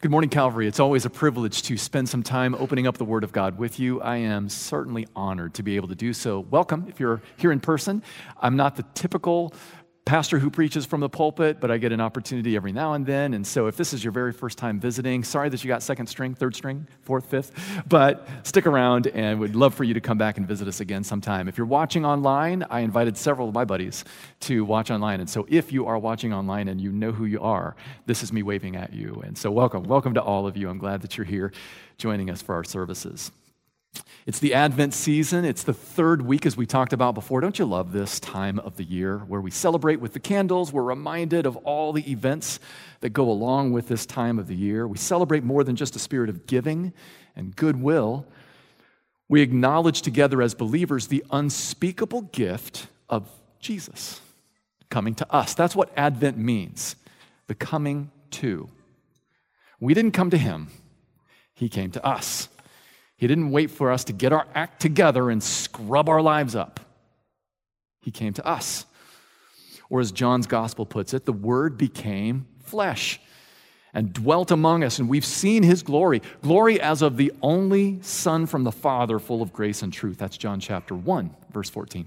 Good morning, Calvary. It's always a privilege to spend some time opening up the Word of God with you. I am certainly honored to be able to do so. Welcome if you're here in person. I'm not the typical pastor who preaches from the pulpit, but I get an opportunity every now and then. And so if this is your very first time visiting, sorry that you got second string, third string, fourth, fifth, but stick around and we'd love for you to come back and visit us again sometime. If you're watching online, I invited several of my buddies to watch online. And so if you are watching online and you know who you are, this is me waving at you. And so welcome. Welcome to all of you. I'm glad that you're here joining us for our services. It's the Advent season. It's the third week, as we talked about before. Don't you love this time of the year where we celebrate with the candles? We're reminded of all the events that go along with this time of the year. We celebrate more than just a spirit of giving and goodwill. We acknowledge together as believers the unspeakable gift of Jesus coming to us. That's what Advent means the coming to. We didn't come to him, he came to us. He didn't wait for us to get our act together and scrub our lives up. He came to us. Or as John's gospel puts it, the word became flesh and dwelt among us, and we've seen his glory. Glory as of the only Son from the Father, full of grace and truth. That's John chapter 1, verse 14.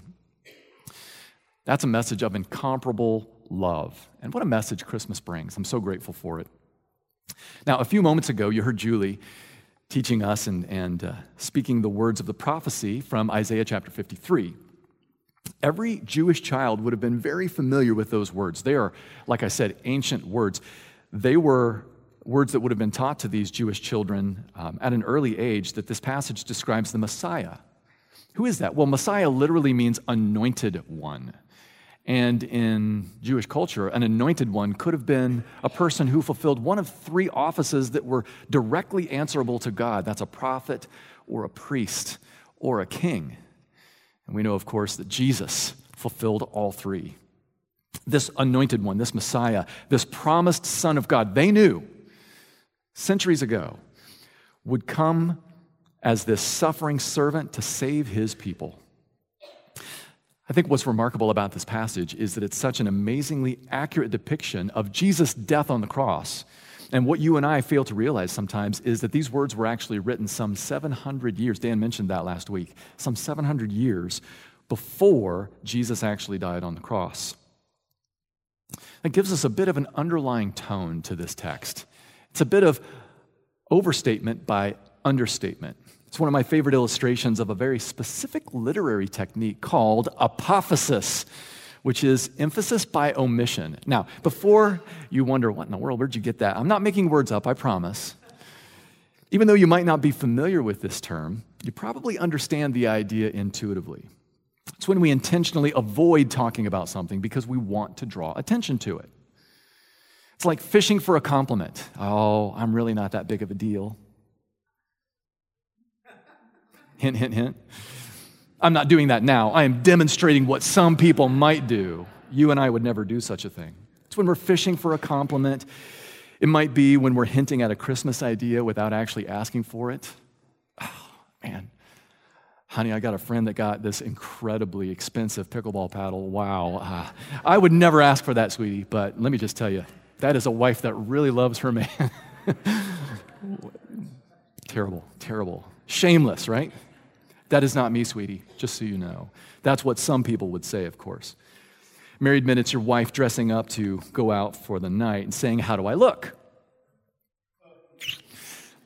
That's a message of incomparable love. And what a message Christmas brings. I'm so grateful for it. Now, a few moments ago, you heard Julie teaching us and, and uh, speaking the words of the prophecy from Isaiah chapter 53. Every Jewish child would have been very familiar with those words. They are, like I said, ancient words. They were words that would have been taught to these Jewish children um, at an early age that this passage describes the Messiah. Who is that? Well, Messiah literally means anointed one. And in Jewish culture, an anointed one could have been a person who fulfilled one of three offices that were directly answerable to God that's a prophet, or a priest, or a king. And we know, of course, that Jesus fulfilled all three. This anointed one, this Messiah, this promised Son of God, they knew centuries ago would come as this suffering servant to save his people. I think what's remarkable about this passage is that it's such an amazingly accurate depiction of Jesus' death on the cross. And what you and I fail to realize sometimes is that these words were actually written some 700 years. Dan mentioned that last week. Some 700 years before Jesus actually died on the cross. That gives us a bit of an underlying tone to this text. It's a bit of overstatement by understatement. It's one of my favorite illustrations of a very specific literary technique called apophasis, which is emphasis by omission. Now, before you wonder, what in the world, where'd you get that? I'm not making words up, I promise. Even though you might not be familiar with this term, you probably understand the idea intuitively. It's when we intentionally avoid talking about something because we want to draw attention to it. It's like fishing for a compliment. Oh, I'm really not that big of a deal. Hint, hint, hint. I'm not doing that now. I am demonstrating what some people might do. You and I would never do such a thing. It's when we're fishing for a compliment. It might be when we're hinting at a Christmas idea without actually asking for it. Oh, man. Honey, I got a friend that got this incredibly expensive pickleball paddle. Wow. Uh, I would never ask for that, sweetie, but let me just tell you, that is a wife that really loves her man. terrible, terrible. Shameless, right? That is not me, sweetie, just so you know. That's what some people would say, of course. Married men, it's your wife dressing up to go out for the night and saying, How do I look?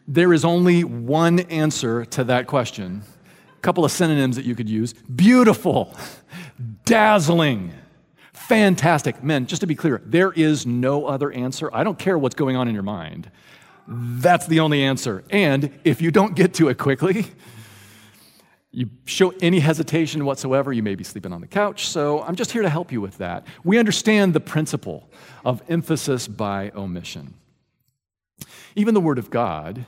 There is only one answer to that question. A couple of synonyms that you could use beautiful, dazzling, fantastic. Men, just to be clear, there is no other answer. I don't care what's going on in your mind. That's the only answer. And if you don't get to it quickly, you show any hesitation whatsoever, you may be sleeping on the couch. So I'm just here to help you with that. We understand the principle of emphasis by omission. Even the Word of God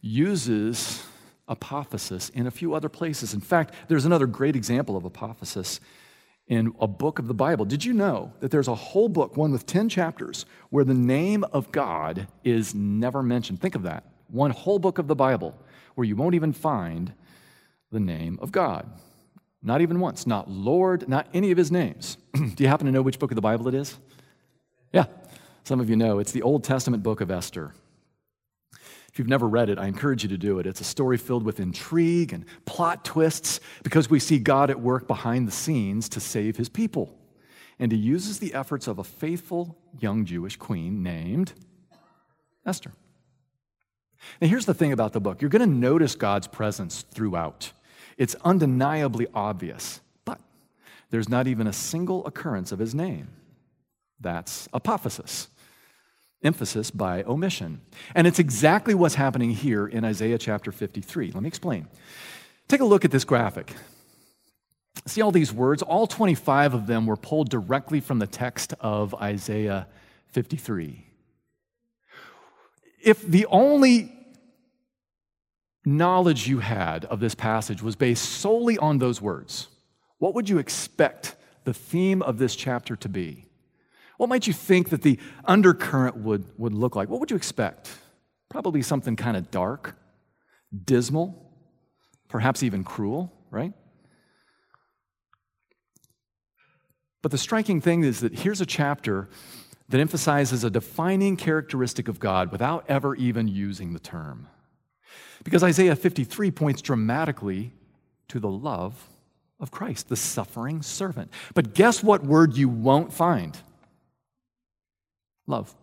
uses apophasis in a few other places. In fact, there's another great example of apophasis in a book of the Bible. Did you know that there's a whole book, one with 10 chapters, where the name of God is never mentioned? Think of that. One whole book of the Bible where you won't even find the name of God. Not even once. Not Lord, not any of his names. Do you happen to know which book of the Bible it is? Yeah, some of you know. It's the Old Testament book of Esther. If you've never read it, I encourage you to do it. It's a story filled with intrigue and plot twists because we see God at work behind the scenes to save his people. And he uses the efforts of a faithful young Jewish queen named Esther. Now, here's the thing about the book you're going to notice God's presence throughout. It's undeniably obvious, but there's not even a single occurrence of his name. That's apophasis emphasis by omission. And it's exactly what's happening here in Isaiah chapter 53. Let me explain. Take a look at this graphic. See all these words? All 25 of them were pulled directly from the text of Isaiah 53. If the only knowledge you had of this passage was based solely on those words, what would you expect the theme of this chapter to be? What might you think that the undercurrent would, would look like? What would you expect? Probably something kind of dark, dismal, perhaps even cruel, right? But the striking thing is that here's a chapter that emphasizes a defining characteristic of God without ever even using the term. Because Isaiah 53 points dramatically to the love of Christ, the suffering servant. But guess what word you won't find? Love.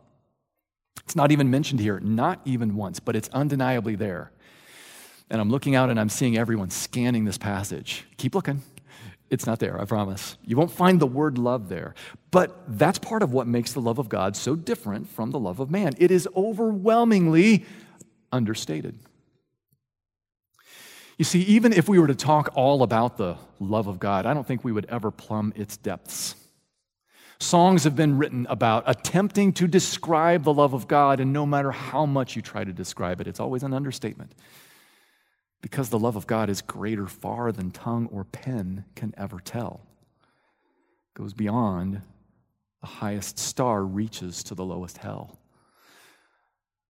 It's not even mentioned here, not even once, but it's undeniably there. And I'm looking out and I'm seeing everyone scanning this passage. Keep looking. It's not there, I promise. You won't find the word love there. But that's part of what makes the love of God so different from the love of man. It is overwhelmingly understated. You see, even if we were to talk all about the love of God, I don't think we would ever plumb its depths. Songs have been written about attempting to describe the love of God, and no matter how much you try to describe it, it's always an understatement. Because the love of God is greater far than tongue or pen can ever tell. It goes beyond the highest star reaches to the lowest hell.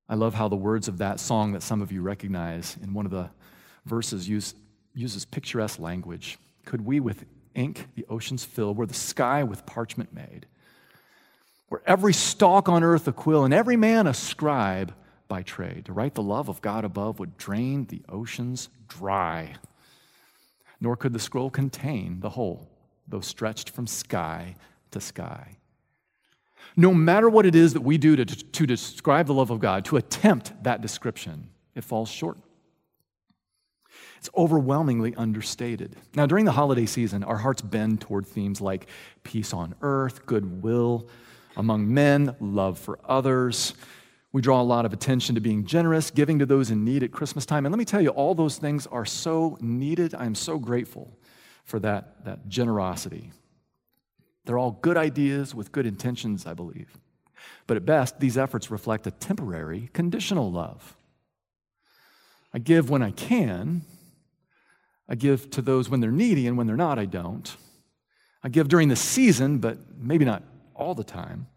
I love how the words of that song that some of you recognize in one of the verses use, uses picturesque language. Could we, with ink the oceans fill, were the sky with parchment made, where every stalk on earth a quill, and every man a scribe by trade. To write the love of God above would drain the oceans dry. Nor could the scroll contain the whole, though stretched from sky to sky. No matter what it is that we do to, to describe the love of God, to attempt that description, it falls short. It's overwhelmingly understated. Now, during the holiday season, our hearts bend toward themes like peace on earth, goodwill among men, love for others. We draw a lot of attention to being generous, giving to those in need at Christmas time. And let me tell you, all those things are so needed. I am so grateful for that, that generosity. They're all good ideas with good intentions, I believe. But at best, these efforts reflect a temporary, conditional love. I give when I can, I give to those when they're needy, and when they're not, I don't. I give during the season, but maybe not all the time.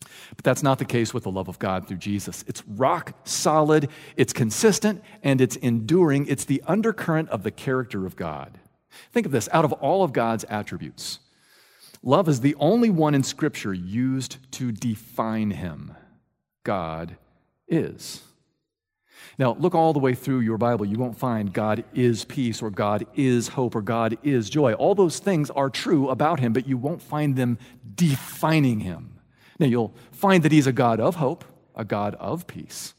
But that's not the case with the love of God through Jesus. It's rock solid, it's consistent, and it's enduring. It's the undercurrent of the character of God. Think of this out of all of God's attributes, love is the only one in Scripture used to define him. God is. Now, look all the way through your Bible. You won't find God is peace or God is hope or God is joy. All those things are true about him, but you won't find them defining him. Now, you'll find that he's a God of hope, a God of peace.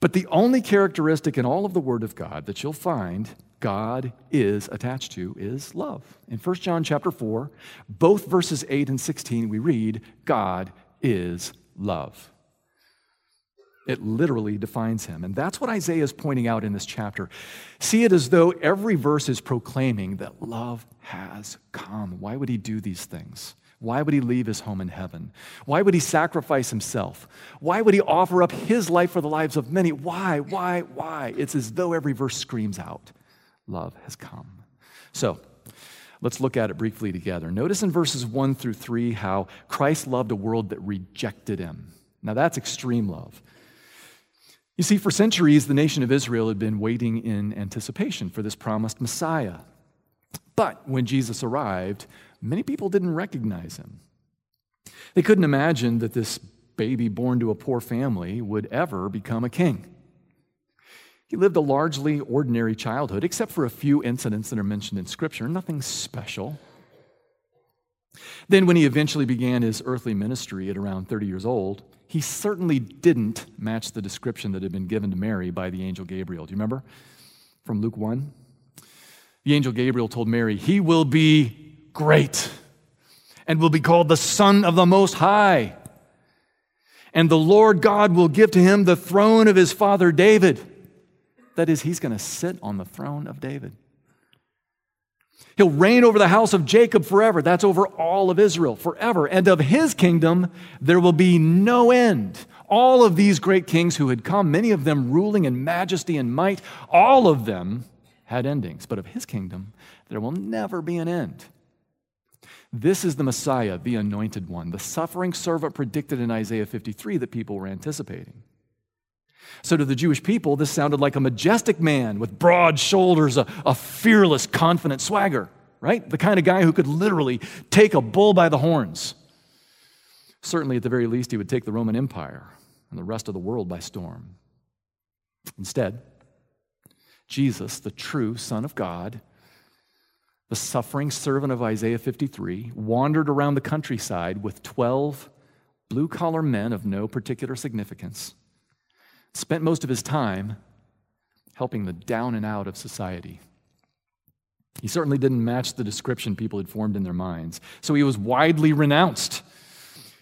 But the only characteristic in all of the Word of God that you'll find God is attached to is love. In 1 John chapter 4, both verses 8 and 16, we read, God is love. It literally defines him. And that's what Isaiah is pointing out in this chapter. See it as though every verse is proclaiming that love has come. Why would he do these things? Why would he leave his home in heaven? Why would he sacrifice himself? Why would he offer up his life for the lives of many? Why, why, why? It's as though every verse screams out, Love has come. So, let's look at it briefly together. Notice in verses 1 through 3 how Christ loved a world that rejected him. Now, that's extreme love. You see, for centuries, the nation of Israel had been waiting in anticipation for this promised Messiah. But when Jesus arrived, many people didn't recognize him. They couldn't imagine that this baby born to a poor family would ever become a king. He lived a largely ordinary childhood, except for a few incidents that are mentioned in Scripture, nothing special. Then, when he eventually began his earthly ministry at around 30 years old, he certainly didn't match the description that had been given to Mary by the angel Gabriel. Do you remember from Luke 1? The angel Gabriel told Mary, He will be great and will be called the Son of the Most High. And the Lord God will give to him the throne of his father David. That is, he's going to sit on the throne of David. He'll reign over the house of Jacob forever. That's over all of Israel forever. And of his kingdom, there will be no end. All of these great kings who had come, many of them ruling in majesty and might, all of them had endings. But of his kingdom, there will never be an end. This is the Messiah, the anointed one, the suffering servant predicted in Isaiah 53 that people were anticipating. So, to the Jewish people, this sounded like a majestic man with broad shoulders, a, a, fearless, confident swagger, right? The kind of guy who could literally take a bull by the horns. Certainly, at the very least, he would take the Roman Empire and the rest of the world by storm. Instead, Jesus, the true Son of God, the suffering servant of Isaiah 53, wandered around the countryside with 12 blue collar men of no particular significance spent most of his time helping the down and out of society. He certainly didn't match the description people had formed in their minds, so he was widely renounced.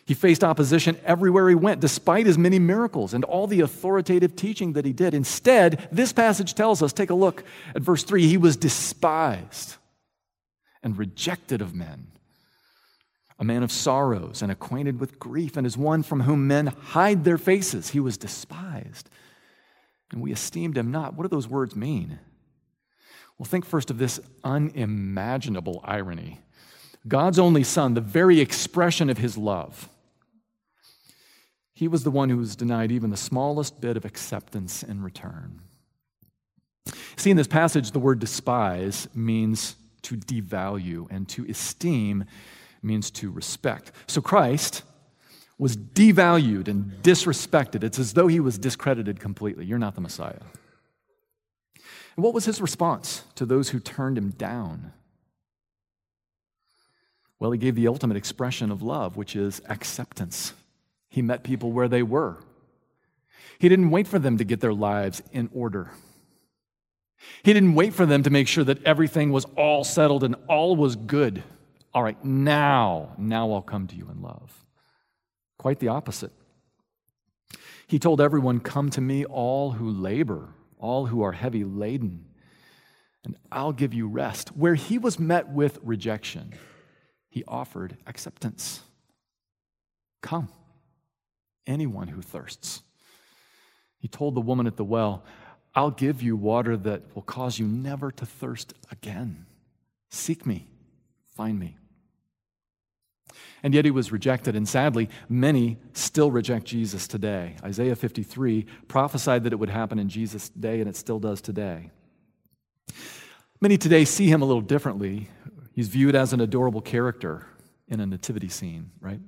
He faced opposition everywhere he went, despite his many miracles and all the authoritative teaching that he did. Instead, this passage tells us take a look at verse 3 he was despised and rejected of men a man of sorrows and acquainted with grief, and as one from whom men hide their faces. He was despised, and we esteemed him not. What do those words mean? Well, think first of this unimaginable irony God's only Son, the very expression of his love. He was the one who was denied even the smallest bit of acceptance in return. See, in this passage, the word despise means to devalue and to esteem means to respect. So Christ was devalued and disrespected. It's as though he was discredited completely. You're not the Messiah. And what was his response to those who turned him down? Well, he gave the ultimate expression of love, which is acceptance. He met people where they were. He didn't wait for them to get their lives in order. He didn't wait for them to make sure that everything was all settled and all was good. All right, now, now I'll come to you in love. Quite the opposite. He told everyone, Come to me, all who labor, all who are heavy laden, and I'll give you rest. Where he was met with rejection, he offered acceptance. Come, anyone who thirsts. He told the woman at the well, I'll give you water that will cause you never to thirst again. Seek me, find me. And yet he was rejected, and sadly, many still reject Jesus today. Isaiah 53 prophesied that it would happen in Jesus' day, and it still does today. Many today see him a little differently. He's viewed as an adorable character in a nativity scene, right?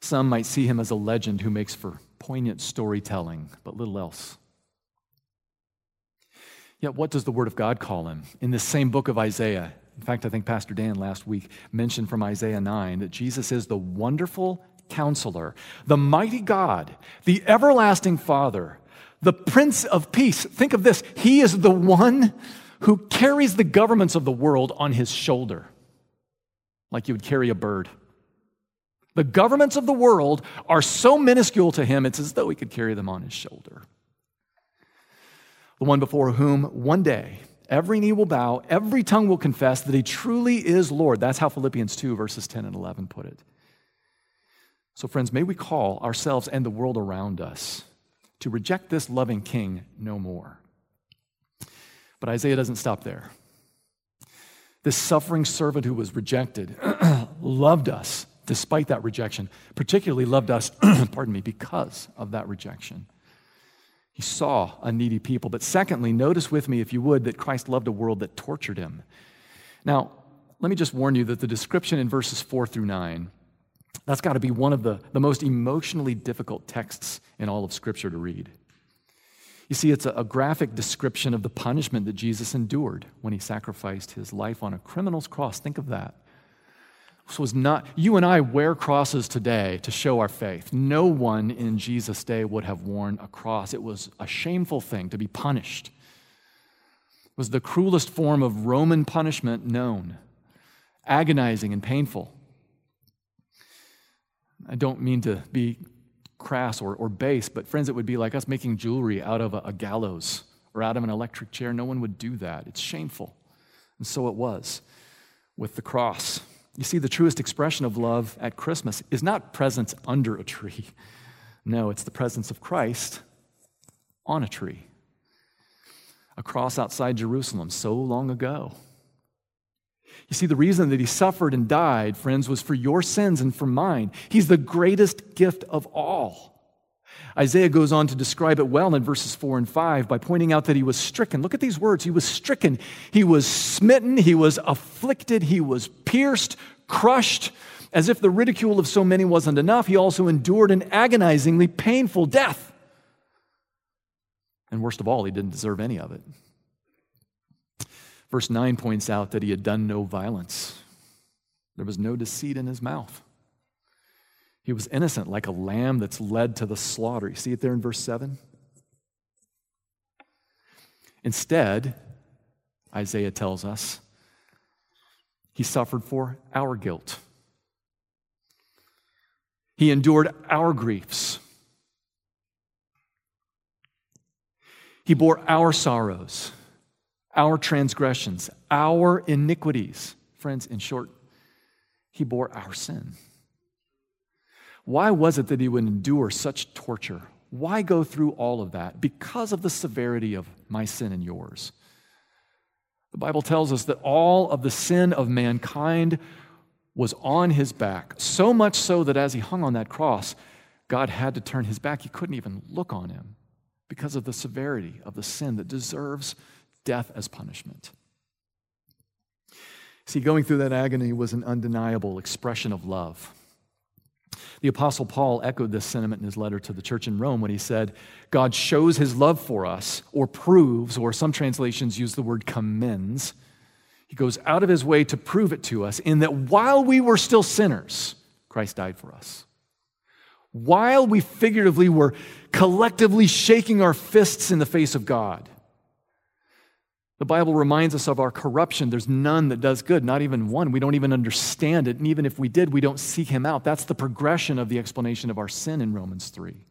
Some might see him as a legend who makes for poignant storytelling, but little else. Yet, what does the Word of God call him? In this same book of Isaiah, in fact, I think Pastor Dan last week mentioned from Isaiah 9 that Jesus is the wonderful counselor, the mighty God, the everlasting Father, the Prince of Peace. Think of this He is the one who carries the governments of the world on his shoulder, like you would carry a bird. The governments of the world are so minuscule to him, it's as though he could carry them on his shoulder. The one before whom one day Every knee will bow, every tongue will confess that he truly is Lord. That's how Philippians 2, verses 10 and 11 put it. So, friends, may we call ourselves and the world around us to reject this loving king no more. But Isaiah doesn't stop there. This suffering servant who was rejected loved us despite that rejection, particularly loved us, pardon me, because of that rejection. He saw a needy people. But secondly, notice with me, if you would, that Christ loved a world that tortured him. Now, let me just warn you that the description in verses 4 through 9 That's got to be one of the, the most emotionally difficult texts in all of Scripture to read. You see, it's a, a, graphic description of the punishment that Jesus endured when he sacrificed his life on a criminal's cross. Think of that. This was not, you and I wear crosses today to show our faith. No one in Jesus' day would have worn a cross. It was a shameful thing to be punished. It was the cruelest form of Roman punishment known, agonizing and painful. I don't mean to be crass or, or base, but friends, it would be like us making jewelry out of a, a gallows or out of an electric chair. No one would do that. It's shameful. And so it was with the cross. You see, the truest expression of love at Christmas is not presents under a tree. No, it's the presence of Christ on a tree. A cross outside Jerusalem so long ago. You see, the reason that he suffered and died, friends, was for your sins and for mine. He's the greatest gift of all. Isaiah goes on to describe it well in verses 4 and 5 by pointing out that he was stricken. Look at these words. He was stricken. He was smitten. He was afflicted. He was pierced, crushed. As if the ridicule of so many wasn't enough, he also endured an agonizingly painful death. And worst of all, he didn't deserve any of it. Verse 9 points out that he had done no violence, there was no deceit in his mouth. He was innocent, like a lamb that's led to the slaughter. You see it there in verse 7? Instead, Isaiah tells us, he suffered for our guilt. He endured our griefs. He bore our sorrows our transgressions, our iniquities. Friends, in short, he bore our sin. Why was it that he would endure such torture? Why go through all of that? Because of the severity of my sin and yours. The Bible tells us that all of the sin of mankind was on his back, so much so that as he hung on that cross, God had to turn his back. He couldn't even look on him because of the severity of the sin that deserves death as punishment. See, going through that agony was an undeniable expression of love. The Apostle Paul echoed this sentiment in his letter to the church in Rome when he said, God shows his love for us, or proves, or some translations use the word commends. He goes out of his way to prove it to us in that while we were still sinners, Christ died for us. While we figuratively were collectively shaking our fists in the face of God, the Bible reminds us of our corruption. There's none that does good, not even one. We don't even understand it. And even if we did, we don't seek him out. That's the progression of the explanation of our sin in Romans 3.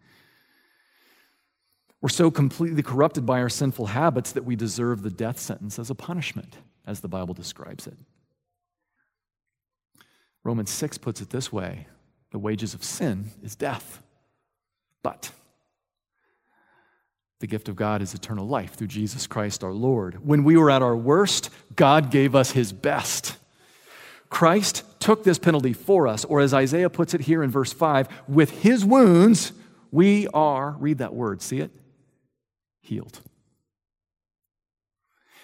We're so completely corrupted by our sinful habits that we deserve the death sentence as a punishment, as the Bible describes it. Romans 6 puts it this way the wages of sin is death. But the gift of God is eternal life through Jesus Christ our Lord. When we were at our worst, God gave us his best. Christ took this penalty for us, or as Isaiah puts it here in verse 5, with his wounds, we are, read that word, see it? Healed.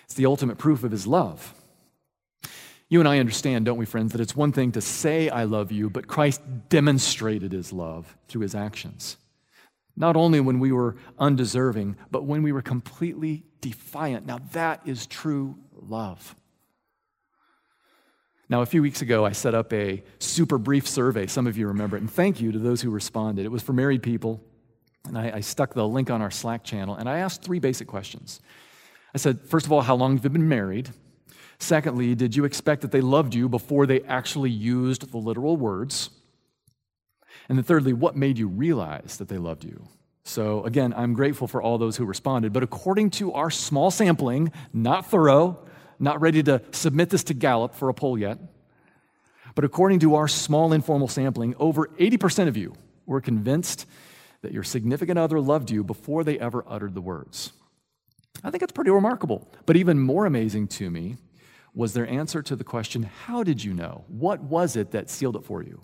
It's the ultimate proof of his love. You and I understand, don't we, friends, that it's one thing to say, I love you, but Christ demonstrated his love through his actions. Not only when we were undeserving, but when we were completely defiant. Now, that is true love. Now, a few weeks ago, I set up a super brief survey. Some of you remember it. And thank you to those who responded. It was for married people. And I, I stuck the link on our Slack channel. And I asked three basic questions. I said, first of all, how long have you been married? Secondly, did you expect that they loved you before they actually used the literal words? And then, thirdly, what made you realize that they loved you? So, again, I'm grateful for all those who responded. But according to our small sampling, not thorough, not ready to submit this to Gallup for a poll yet, but according to our small informal sampling, over 80% of you were convinced that your significant other loved you before they ever uttered the words. I think it's pretty remarkable. But even more amazing to me was their answer to the question How did you know? What was it that sealed it for you?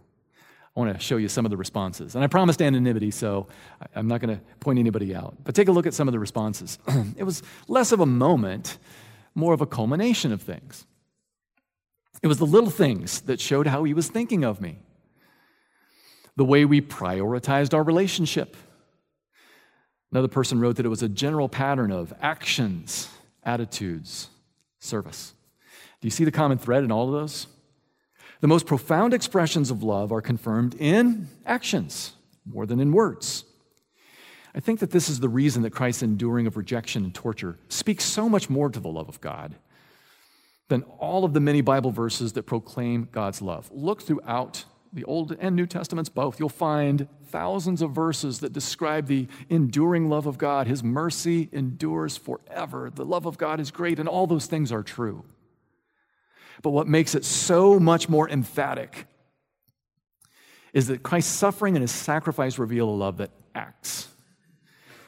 I want to show you some of the responses. And I promised anonymity, so I'm not going to point anybody out. But take a look at some of the responses. it was less of a moment, more of a culmination of things. It was the little things that showed how he was thinking of me. the way we prioritized our relationship. Another person wrote that it was a general pattern of actions, attitudes, service. Do you see the common thread in all of those? The most profound expressions of love are confirmed in actions more than in words. I think that this is the reason that Christ's enduring of rejection and torture speaks so much more to the love of God than all of the many Bible verses that proclaim God's love. Look throughout the Old and New Testaments both. You'll find thousands of verses that describe the enduring love of God. His mercy endures forever. The love of God is great, and all those things are true. But what makes it so much more emphatic is that Christ's suffering and his sacrifice reveal a love that acts,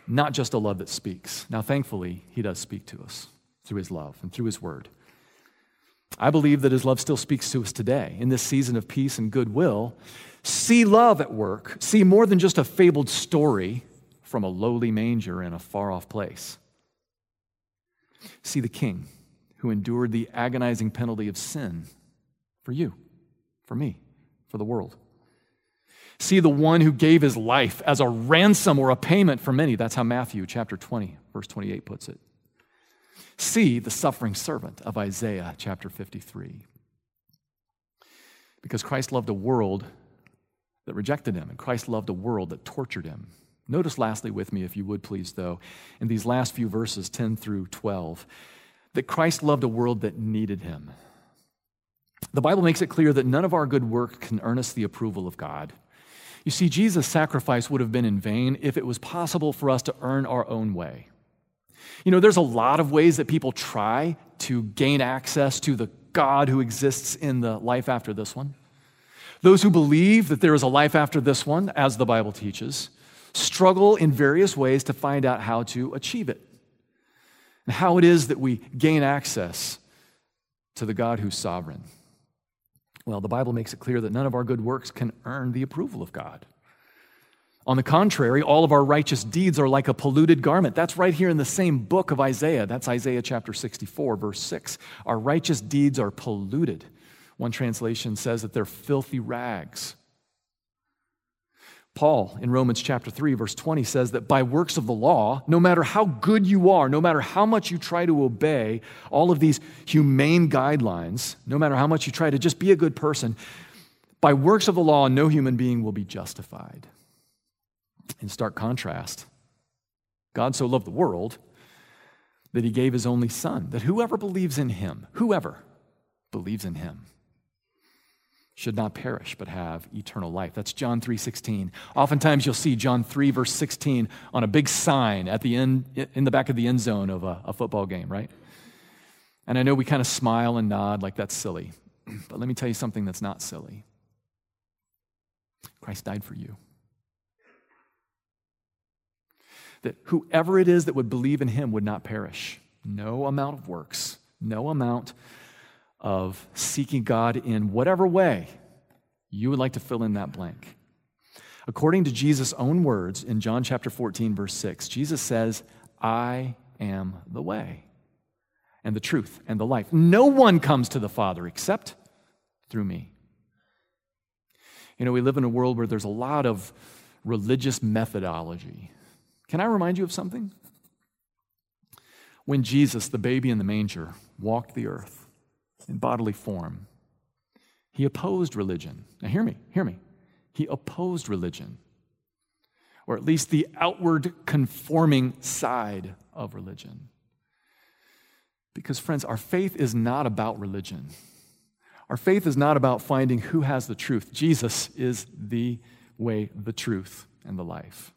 not just a love that speaks. Now, thankfully, he does speak to us through his love and through his word. I believe that his love still speaks to us today in this season of peace and goodwill. See love at work. See more than just a fabled story from a lowly manger in a far off place. See the king who endured the agonizing penalty of sin for you, for me, for the world. See the one who gave his life as a ransom or a payment for many. That's how Matthew chapter 20, verse 28 puts it. See the suffering servant of Isaiah chapter 53. Because Christ loved a world that rejected him, and Christ loved a world that tortured him. Notice, lastly, with me, if you would please, though, in these last few verses, 10 through 12, that Christ loved a world that needed him. The Bible makes it clear that none of our good work can earn us the approval of God. You see, Jesus' sacrifice would have been in vain if it was possible for us to earn our own way. You know, there's a lot of ways that people try to gain access to the God who exists in the life after this one. Those who believe that there is a life after this one, as the Bible teaches, struggle in various ways to find out how to achieve it and how it is that we gain access to the God who's sovereign. Well, the Bible makes it clear that none of our good works can earn the approval of God. On the contrary, all of our righteous deeds are like a polluted garment. That's right here in the same book of Isaiah. That's Isaiah chapter 64, verse 6. Our righteous deeds are polluted. One translation says that they're filthy rags. Paul in Romans chapter 3, verse 20 says that by works of the law, no matter how good you are, no matter how much you try to obey all of these humane guidelines, no matter how much you try to just be a good person, by works of the law, no human being will be justified. In stark contrast, God so loved the world that he gave his only son, that whoever believes in him, whoever believes in him, should not perish but have eternal life. That's John 3:16. Oftentimes you'll see John 3 verse 16 on a big sign at the end in the back of the end zone of a, a football game, right? And I know we kind of smile and nod like that's silly. But let me tell you something that's not silly. Christ died for you. that whoever it is that would believe in him would not perish. No amount of works, no amount of seeking God in whatever way you would like to fill in that blank. According to Jesus' own words in John chapter 14, verse 6, Jesus says, I am the way and the truth and the life. No one comes to the Father except through me. You know, we live in a world where there's a lot of religious methodology. Can I remind you of something? When Jesus, the baby in the manger, walked the earth in bodily form, he opposed religion. Now, hear me, hear me. He opposed religion, or at least the outward conforming side of religion. Because, friends, our faith is not about religion. Our faith is not about finding who has the truth. Jesus is the way, the truth, and the life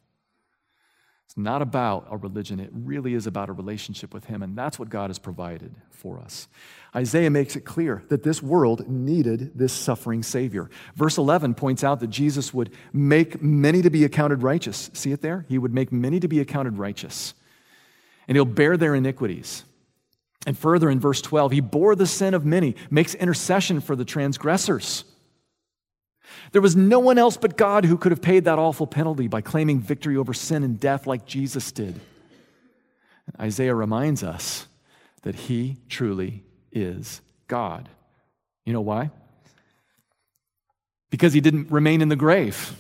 not about a religion, it really is about a relationship with Him, and that's what God has provided for us. Isaiah makes it clear that this world needed this suffering Savior. Verse 11 points out that Jesus would make many to be accounted righteous. See it there? He would make many to be accounted righteous, and He'll bear their iniquities. And further in verse 12, He bore the sin of many, makes intercession for the transgressors. There was no one else but God who could have paid that awful penalty by claiming victory over sin and death like Jesus did. And Isaiah reminds us that he truly is God. You know why? Because he didn't remain in the grave.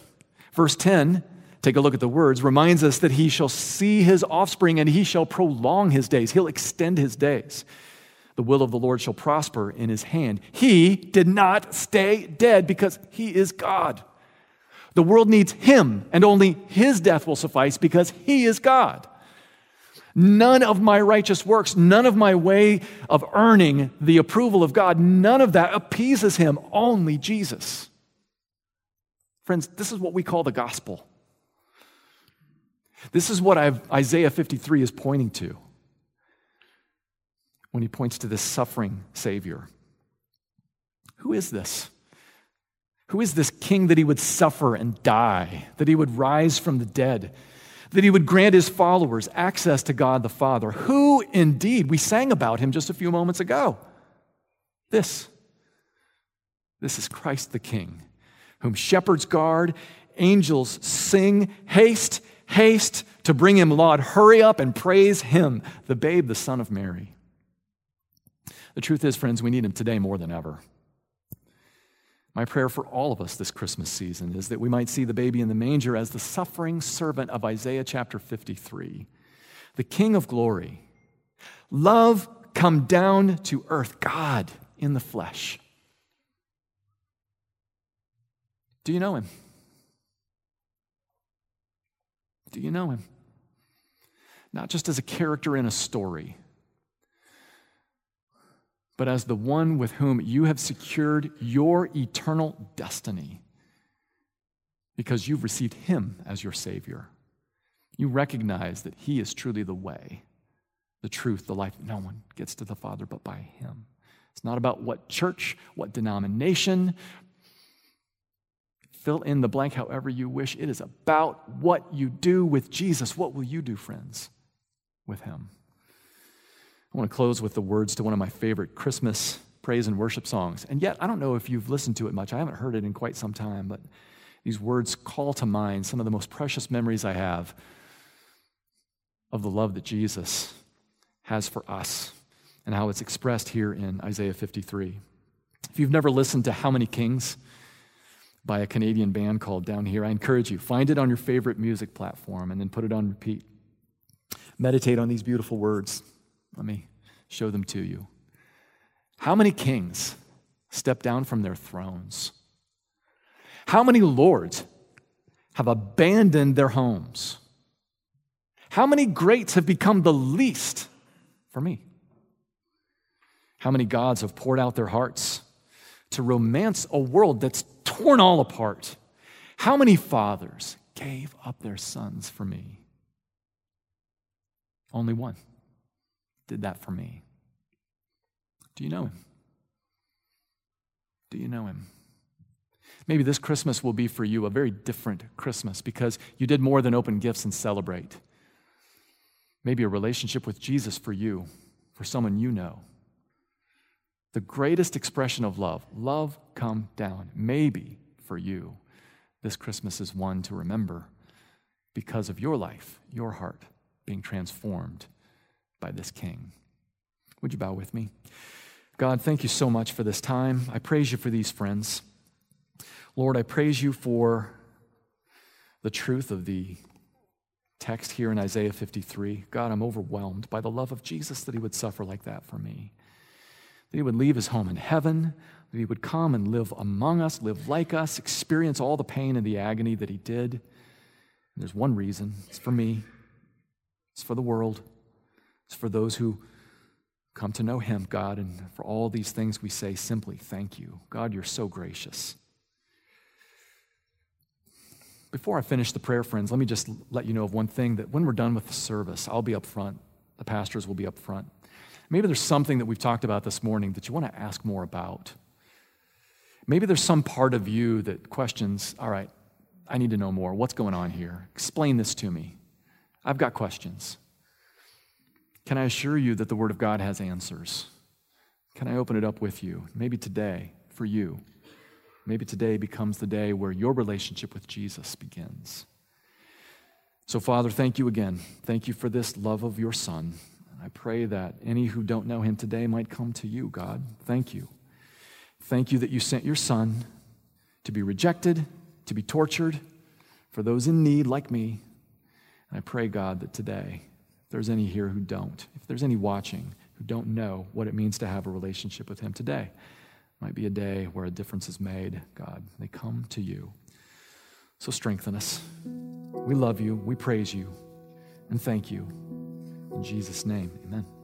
Verse 10, take a look at the words, reminds us that he shall see his offspring and he shall prolong his days. He'll extend his days. The will of the Lord shall prosper in his hand. He did not stay dead because he is God. The world needs him, and only his death will suffice because he is God. None of my righteous works, none of my way of earning the approval of God, none of that appeases him, only Jesus. Friends, this is what we call the gospel. This is what I've, Isaiah 53 is pointing to when he points to this suffering Savior. Who is this? Who is this king that he would suffer and die, that he would rise from the dead, that he would grant his followers access to God the Father? Who indeed? We sang about him just a few moments ago. This. This is Christ the King, whom shepherds guard, angels sing, haste, haste to bring him laud. Hurry up and praise him, the babe, the Son of Mary. The truth is, friends, we need him today more than ever. My prayer for all of us this Christmas season is that we might see the baby in the manger as the suffering servant of Isaiah chapter 53, the King of glory. Love come down to earth, God in the flesh. Do you know him? Do you know him? Not just as a character in a story but as the one with whom you have secured your eternal destiny because you've received him as your Savior. You recognize that he is truly the way, the truth, the life. No one gets to the Father but by him. It's not about what church, what denomination. Fill in the blank however you wish. It is about what you do with Jesus. What will you do, friends, with him? I want to close with the words to one of my favorite Christmas praise and worship songs. And yet, I don't know if you've listened to it much. I haven't heard it in quite some time, but these words call to mind some of the most precious memories I have of the love that Jesus has for us and how it's expressed here in Isaiah 53. If you've never listened to How Many Kings by a Canadian band called Downhere, I encourage you, find it on your favorite music platform and then put it on repeat. Meditate on these beautiful words. Let me show them to you. How many kings step down from their thrones? How many lords have abandoned their homes? How many greats have become the least for me? How many gods have poured out their hearts to romance a world that's torn all apart? How many fathers gave up their sons for me? Only one did that for me. Do you know him? Do you know him? Maybe this Christmas will be for you a very different Christmas because you did more than open gifts and celebrate. Maybe a relationship with Jesus for you, for someone you know. The greatest expression of love, love come down, maybe for you. This Christmas is one to remember because of your life, your heart being transformed by this king. Would you bow with me? God, thank you so much for this time. I praise you for these friends. Lord, I praise you for the truth of the text here in Isaiah 53. God, I'm overwhelmed by the love of Jesus that he would suffer like that for me. That he would leave his home in heaven, that he would come and live among us, live like us, experience all the pain and the agony that he did. And there's one reason it's for me, it's for the world. It's for those who come to know Him, God. And for all these things, we say simply, Thank you. God, you're so gracious. Before I finish the prayer, friends, let me just let you know of one thing that when we're done with the service, I'll be up front. The pastors will be up front. Maybe there's something that we've talked about this morning that you want to ask more about. Maybe there's some part of you that questions, all right, I need to know more. What's going on here? Explain this to me. I've got questions. Can I assure you that the Word of God has answers? Can I open it up with you? Maybe today, for you. Maybe today becomes the day where your relationship with Jesus begins. So, Father, thank you again. Thank you for this love of your Son. I pray that any who don't know him today might come to you, God. Thank you. Thank you that you sent your Son to be rejected, to be tortured, for those in need like me. And I pray, God, that today, if there's any here who don't, if there's any watching who don't know what it means to have a relationship with Him today, might be a day where a difference is made, God. They come to you. So strengthen us. We love you. We praise you. And thank you. In Jesus' name, amen.